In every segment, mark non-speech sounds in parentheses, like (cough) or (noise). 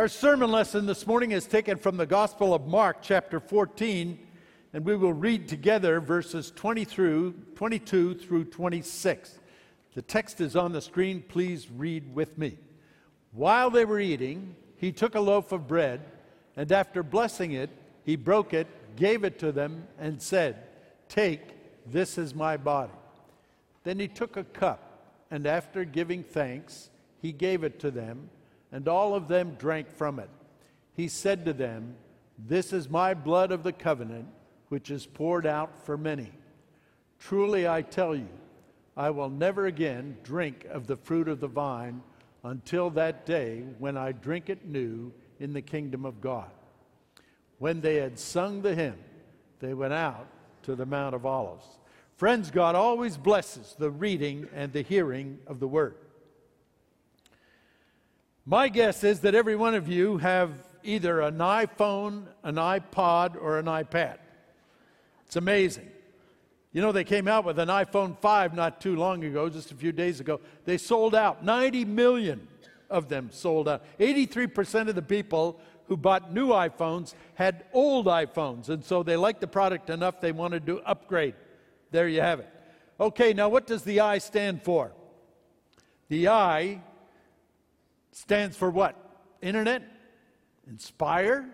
Our sermon lesson this morning is taken from the Gospel of Mark, chapter 14, and we will read together verses 20 through 22 through 26. The text is on the screen. Please read with me. While they were eating, he took a loaf of bread, and after blessing it, he broke it, gave it to them, and said, Take, this is my body. Then he took a cup, and after giving thanks, he gave it to them, and all of them drank from it. He said to them, This is my blood of the covenant, which is poured out for many. Truly I tell you, I will never again drink of the fruit of the vine until that day when I drink it new in the kingdom of God. When they had sung the hymn, they went out to the Mount of Olives. Friends, God always blesses the reading and the hearing of the word. My guess is that every one of you have either an iPhone, an iPod, or an iPad. It's amazing. You know, they came out with an iPhone 5 not too long ago, just a few days ago. They sold out. 90 million of them sold out. 83% of the people who bought new iPhones had old iPhones, and so they liked the product enough they wanted to upgrade. There you have it. Okay, now what does the I stand for? The I stands for what? Internet? Inspire?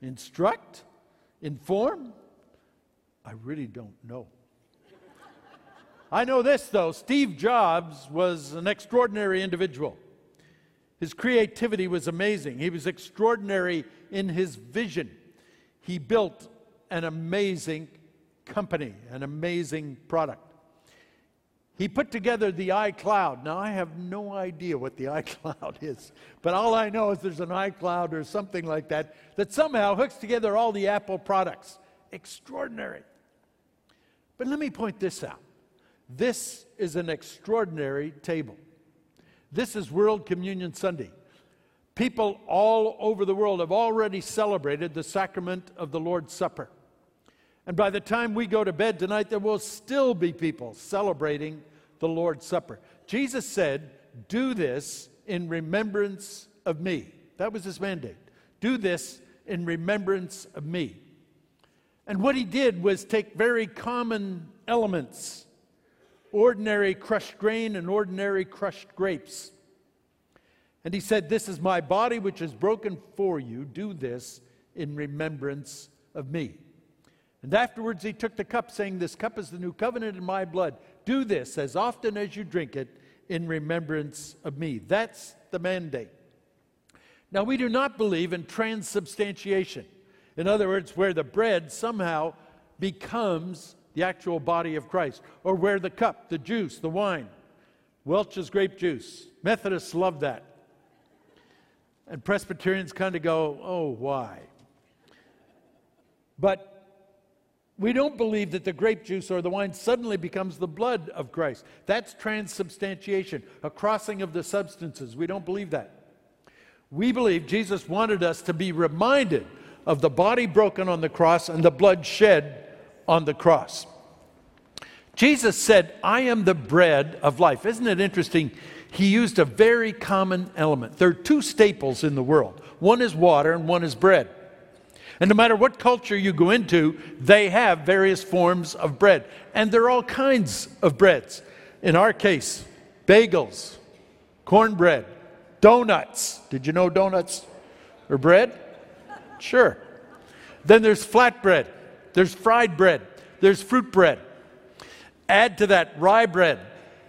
Instruct? Inform? I really don't know. (laughs) I know this, though Steve Jobs was an extraordinary individual. His creativity was amazing. He was extraordinary in his vision. He built an amazing company, an amazing product. He put together the iCloud. Now, I have no idea what the (laughs) iCloud is, but all I know is there's an iCloud or something like that that somehow hooks together all the Apple products. Extraordinary. But let me point this out this is an extraordinary table. This is World Communion Sunday. People all over the world have already celebrated the sacrament of the Lord's Supper. And by the time we go to bed tonight, there will still be people celebrating the Lord's Supper. Jesus said, Do this in remembrance of me. That was his mandate. Do this in remembrance of me. And what he did was take very common elements ordinary crushed grain and ordinary crushed grapes. And he said, This is my body which is broken for you. Do this in remembrance of me. And afterwards he took the cup, saying, This cup is the new covenant in my blood. Do this as often as you drink it in remembrance of me. That's the mandate. Now, we do not believe in transubstantiation. In other words, where the bread somehow becomes the actual body of Christ, or where the cup, the juice, the wine, Welch's grape juice. Methodists love that. And Presbyterians kind of go, oh, why? But we don't believe that the grape juice or the wine suddenly becomes the blood of Christ. That's transubstantiation, a crossing of the substances. We don't believe that. We believe Jesus wanted us to be reminded of the body broken on the cross and the blood shed on the cross. Jesus said, I am the bread of life. Isn't it interesting? He used a very common element. There are two staples in the world one is water and one is bread. And no matter what culture you go into, they have various forms of bread. And there are all kinds of breads. In our case, bagels, cornbread, donuts. Did you know donuts are bread? Sure. Then there's flatbread. There's fried bread, there's fruit bread. Add to that rye bread,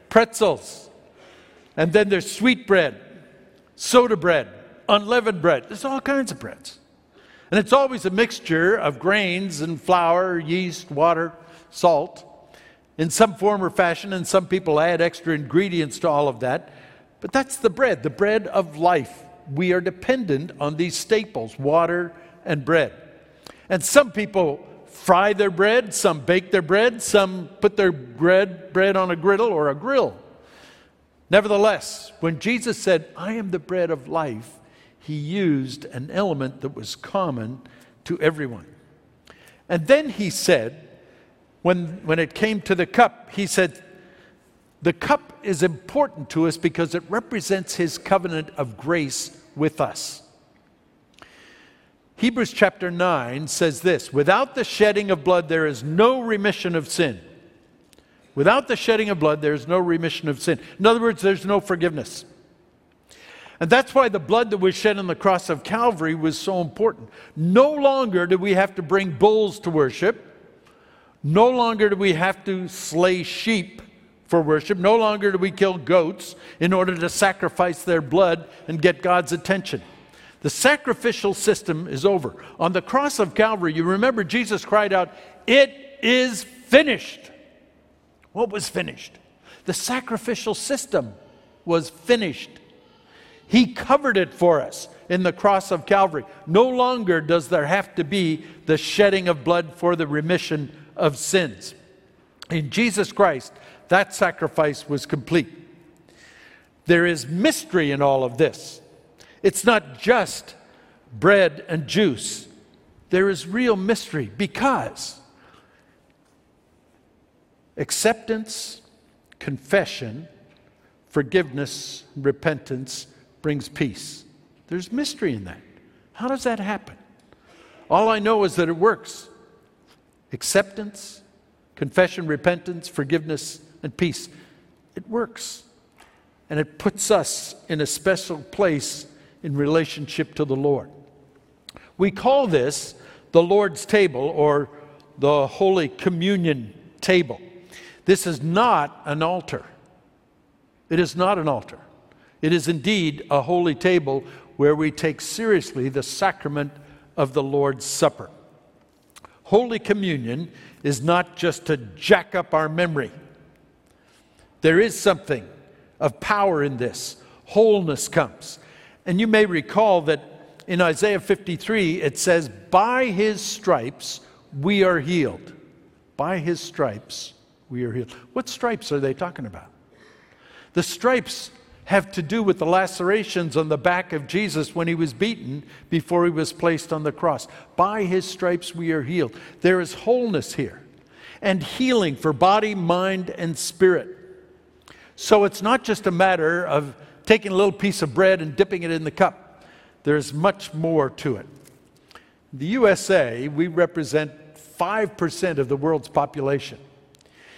pretzels, and then there's sweet bread, soda bread, unleavened bread. There's all kinds of breads. And it's always a mixture of grains and flour, yeast, water, salt in some form or fashion, and some people add extra ingredients to all of that. But that's the bread, the bread of life. We are dependent on these staples, water and bread. And some people fry their bread, some bake their bread, some put their bread, bread on a griddle or a grill. Nevertheless, when Jesus said, I am the bread of life, he used an element that was common to everyone. And then he said, when, when it came to the cup, he said, The cup is important to us because it represents his covenant of grace with us. Hebrews chapter 9 says this Without the shedding of blood, there is no remission of sin. Without the shedding of blood, there is no remission of sin. In other words, there's no forgiveness. And that's why the blood that was shed on the cross of Calvary was so important. No longer do we have to bring bulls to worship. No longer do we have to slay sheep for worship. No longer do we kill goats in order to sacrifice their blood and get God's attention. The sacrificial system is over. On the cross of Calvary, you remember Jesus cried out, It is finished. What was finished? The sacrificial system was finished. He covered it for us in the cross of Calvary. No longer does there have to be the shedding of blood for the remission of sins. In Jesus Christ, that sacrifice was complete. There is mystery in all of this. It's not just bread and juice, there is real mystery because acceptance, confession, forgiveness, repentance brings peace. There's mystery in that. How does that happen? All I know is that it works. Acceptance, confession, repentance, forgiveness, and peace. It works. And it puts us in a special place in relationship to the Lord. We call this the Lord's table or the Holy Communion table. This is not an altar. It is not an altar. It is indeed a holy table where we take seriously the sacrament of the Lord's Supper. Holy Communion is not just to jack up our memory. There is something of power in this. Wholeness comes. And you may recall that in Isaiah 53, it says, By his stripes we are healed. By his stripes we are healed. What stripes are they talking about? The stripes have to do with the lacerations on the back of Jesus when he was beaten before he was placed on the cross. By his stripes we are healed. There is wholeness here and healing for body, mind, and spirit. So it's not just a matter of taking a little piece of bread and dipping it in the cup. There's much more to it. The USA, we represent 5% of the world's population.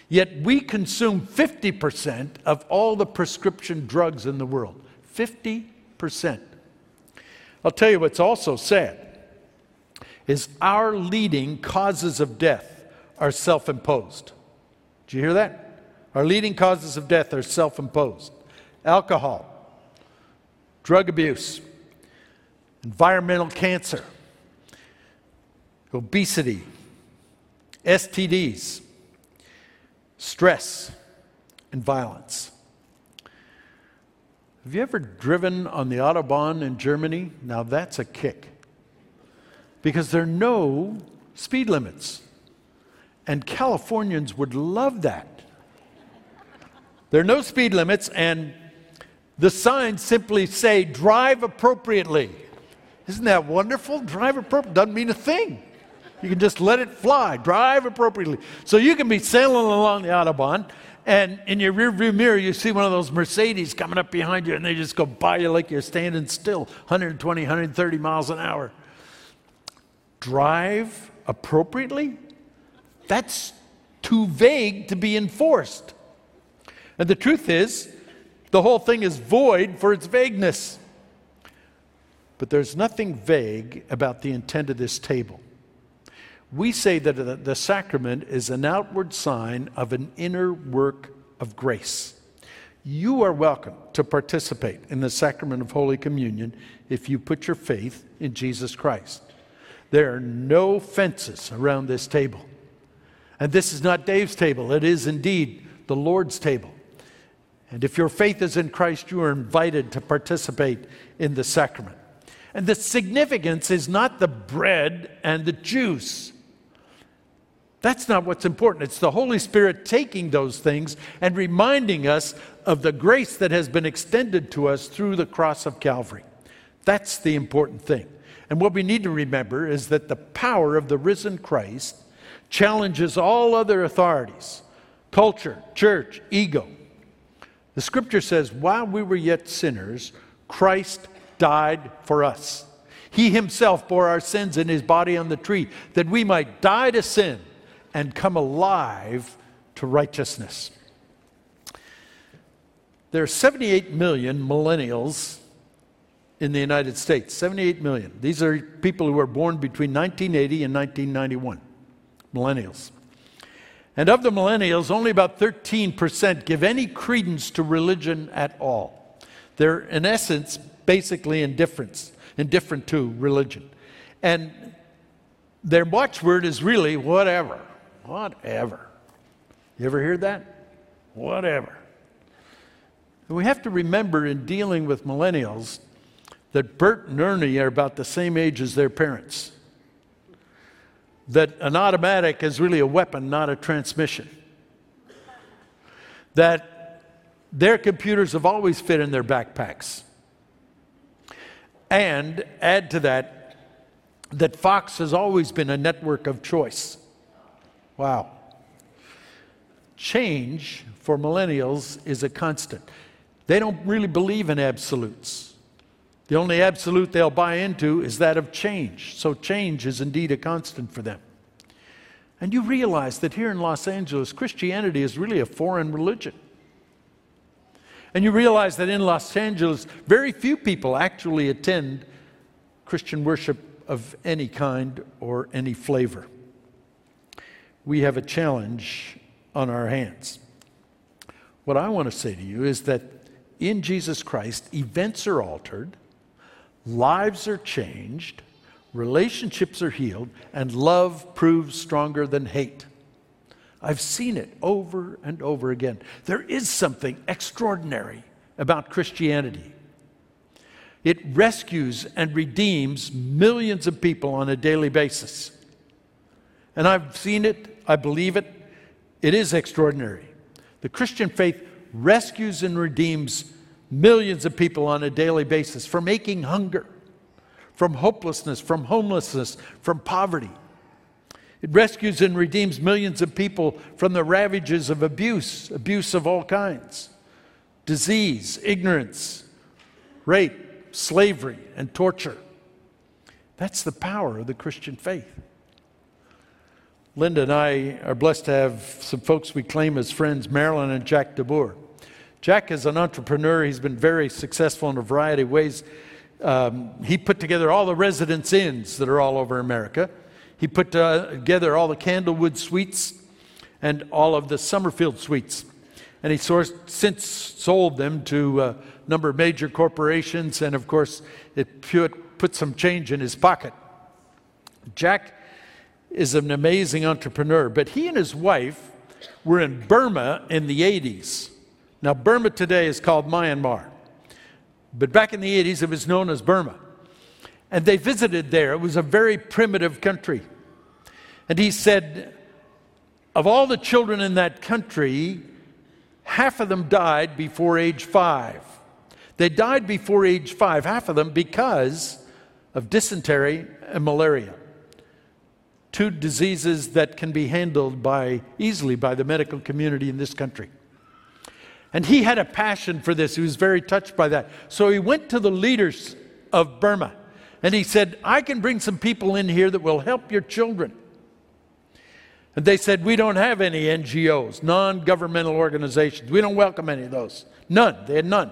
Yet we consume 50% of all the prescription drugs in the world. 50%. I'll tell you what's also sad is our leading causes of death are self-imposed. Do you hear that? Our leading causes of death are self-imposed. Alcohol, drug abuse, environmental cancer, obesity, STDs, stress, and violence. Have you ever driven on the Autobahn in Germany? Now that's a kick. Because there are no speed limits. And Californians would love that. There are no speed limits, and the signs simply say drive appropriately. Isn't that wonderful? Drive appropriately doesn't mean a thing. You can just let it fly, drive appropriately. So you can be sailing along the Autobahn, and in your rearview mirror, you see one of those Mercedes coming up behind you, and they just go by you like you're standing still 120, 130 miles an hour. Drive appropriately? That's too vague to be enforced. And the truth is, the whole thing is void for its vagueness. But there's nothing vague about the intent of this table. We say that the, sacrament is an outward sign of an inner work of grace. You are welcome to participate in the sacrament of Holy Communion if you put your faith in Jesus Christ. There are no fences around this table. And this is not Dave's table, it is indeed the Lord's table. And if your faith is in Christ, you are invited to participate in the sacrament. And the significance is not the bread and the juice. That's not what's important. It's the Holy Spirit taking those things and reminding us of the grace that has been extended to us through the cross of Calvary. That's the important thing. And what we need to remember is that the power of the risen Christ challenges all other authorities culture, church, ego. The scripture says, while we were yet sinners, Christ died for us. He himself bore our sins in his body on the tree, that we might die to sin and come alive to righteousness. There are 78 million millennials in the United States. 78 million. These are people who were born between 1980 and 1991. Millennials. And of the millennials, only about 13% give any credence to religion at all. They're, in essence, basically indifferent, indifferent to religion. And their watchword is really whatever. Whatever. You ever hear that? Whatever. We have to remember in dealing with millennials that Bert and Ernie are about the same age as their parents. That an automatic is really a weapon, not a transmission. That their computers have always fit in their backpacks. And add to that, that Fox has always been a network of choice. Wow. Change for millennials is a constant. They don't really believe in absolutes. The only absolute they'll buy into is that of change. So change is indeed a constant for them. And you realize that here in Los Angeles, Christianity is really a foreign religion. And you realize that in Los Angeles, very few people actually attend Christian worship of any kind or any flavor. We have a challenge on our hands. What I want to say to you is that in Jesus Christ, events are altered, lives are changed, relationships are healed, and love proves stronger than hate. I've seen it over and over again. There is something extraordinary about Christianity. It rescues and redeems millions of people on a daily basis. And I've seen it, I believe it. It is extraordinary. The Christian faith rescues and redeems millions of people on a daily basis from aching hunger, from hopelessness, from homelessness, from poverty. It rescues and redeems millions of people from the ravages of abuse, abuse of all kinds, disease, ignorance, rape, slavery, and torture. That's the power of the Christian faith. Linda and I are blessed to have some folks we claim as friends, Marilyn and Jack DeBoer. Jack is an entrepreneur. He's been very successful in a variety of ways. Um, he put together all the residence inns that are all over America. He put uh, together all the Candlewood suites and all of the Summerfield suites. And he sourced, since sold them to a number of major corporations, and of course, it put, put some change in his pocket. Jack is an amazing entrepreneur, but he and his wife were in Burma in the 80s. Now, Burma today is called Myanmar, but back in the 80s it was known as Burma. And they visited there. It was a very primitive country. And he said, of all the children in that country, half of them died before age five. They died before age five, half of them because of dysentery and malaria. Two diseases that can be handled by, easily by the medical community in this country. And he had a passion for this. He was very touched by that. So he went to the leaders of Burma and he said, I can bring some people in here that will help your children. And they said, We don't have any NGOs, non governmental organizations. We don't welcome any of those. None. They had none.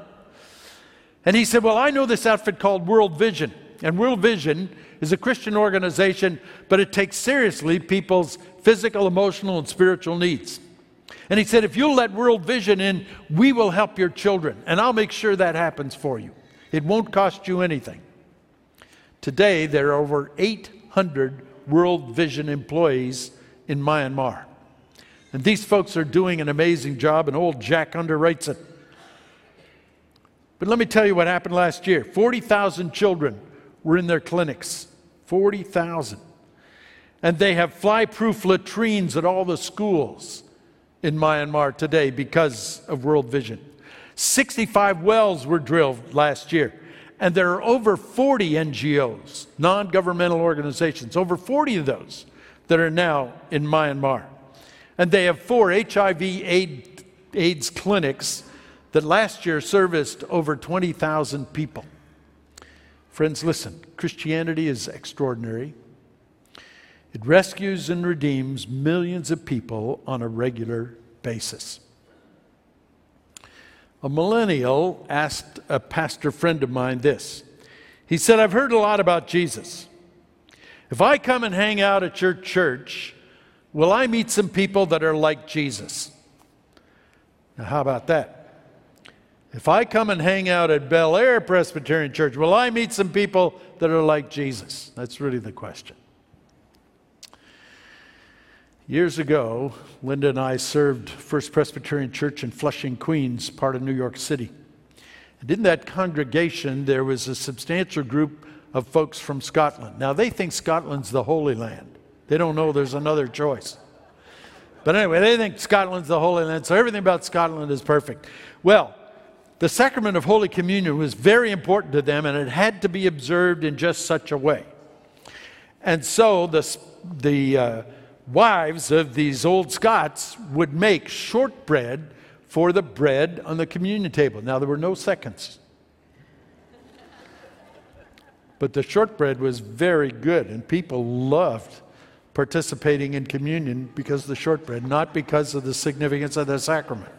And he said, Well, I know this outfit called World Vision. And World Vision is a Christian organization, but it takes seriously people's physical, emotional, and spiritual needs. And he said, If you'll let World Vision in, we will help your children. And I'll make sure that happens for you. It won't cost you anything. Today, there are over 800 World Vision employees in Myanmar. And these folks are doing an amazing job, and old Jack underwrites it. But let me tell you what happened last year 40,000 children were in their clinics. 40,000. And they have fly proof latrines at all the schools in Myanmar today because of World Vision. 65 wells were drilled last year. And there are over 40 NGOs, non governmental organizations, over 40 of those that are now in Myanmar. And they have four HIV AIDS clinics that last year serviced over 20,000 people. Friends, listen Christianity is extraordinary. It rescues and redeems millions of people on a regular basis. A millennial asked a pastor friend of mine this. He said, I've heard a lot about Jesus. If I come and hang out at your church, will I meet some people that are like Jesus? Now, how about that? If I come and hang out at Bel Air Presbyterian Church, will I meet some people that are like Jesus? That's really the question. Years ago, Linda and I served First Presbyterian Church in Flushing, Queens, part of New York City. And in that congregation, there was a substantial group of folks from Scotland. Now, they think Scotland's the Holy Land, they don't know there's another choice. But anyway, they think Scotland's the Holy Land, so everything about Scotland is perfect. Well, the sacrament of Holy Communion was very important to them, and it had to be observed in just such a way. And so the, the uh, wives of these old Scots would make shortbread for the bread on the communion table. Now, there were no seconds. But the shortbread was very good, and people loved participating in communion because of the shortbread, not because of the significance of the sacrament.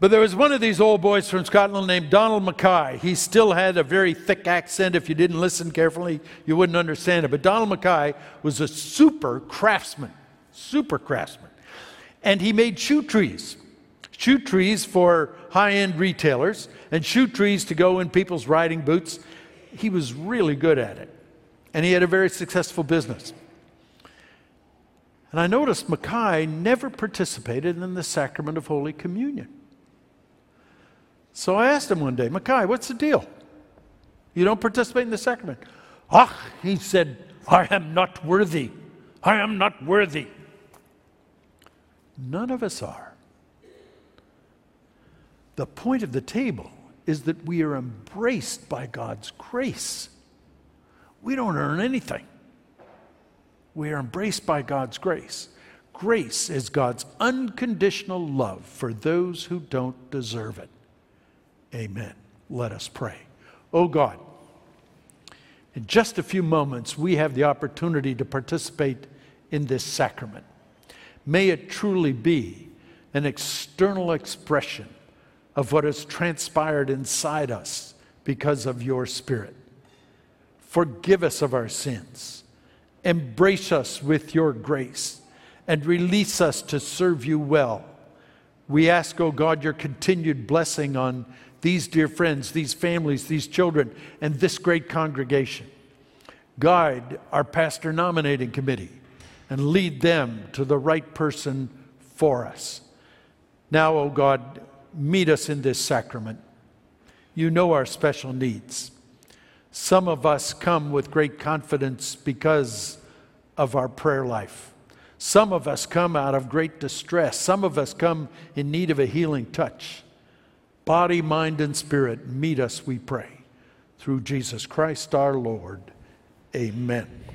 But there was one of these old boys from Scotland named Donald Mackay. He still had a very thick accent. If you didn't listen carefully, you wouldn't understand it. But Donald Mackay was a super craftsman, super craftsman. And he made shoe trees, shoe trees for high end retailers, and shoe trees to go in people's riding boots. He was really good at it. And he had a very successful business. And I noticed Mackay never participated in the sacrament of Holy Communion. So I asked him one day, Mackay, what's the deal? You don't participate in the sacrament. Ah, he said, I am not worthy. I am not worthy. None of us are. The point of the table is that we are embraced by God's grace. We don't earn anything. We are embraced by God's grace. Grace is God's unconditional love for those who don't deserve it. Amen. Let us pray. Oh God, in just a few moments, we have the opportunity to participate in this sacrament. May it truly be an external expression of what has transpired inside us because of your Spirit. Forgive us of our sins, embrace us with your grace, and release us to serve you well. We ask, O oh God, your continued blessing on these dear friends, these families, these children, and this great congregation. Guide our pastor nominating committee and lead them to the right person for us. Now, O oh God, meet us in this sacrament. You know our special needs. Some of us come with great confidence because of our prayer life. Some of us come out of great distress. Some of us come in need of a healing touch. Body, mind, and spirit, meet us, we pray. Through Jesus Christ our Lord. Amen.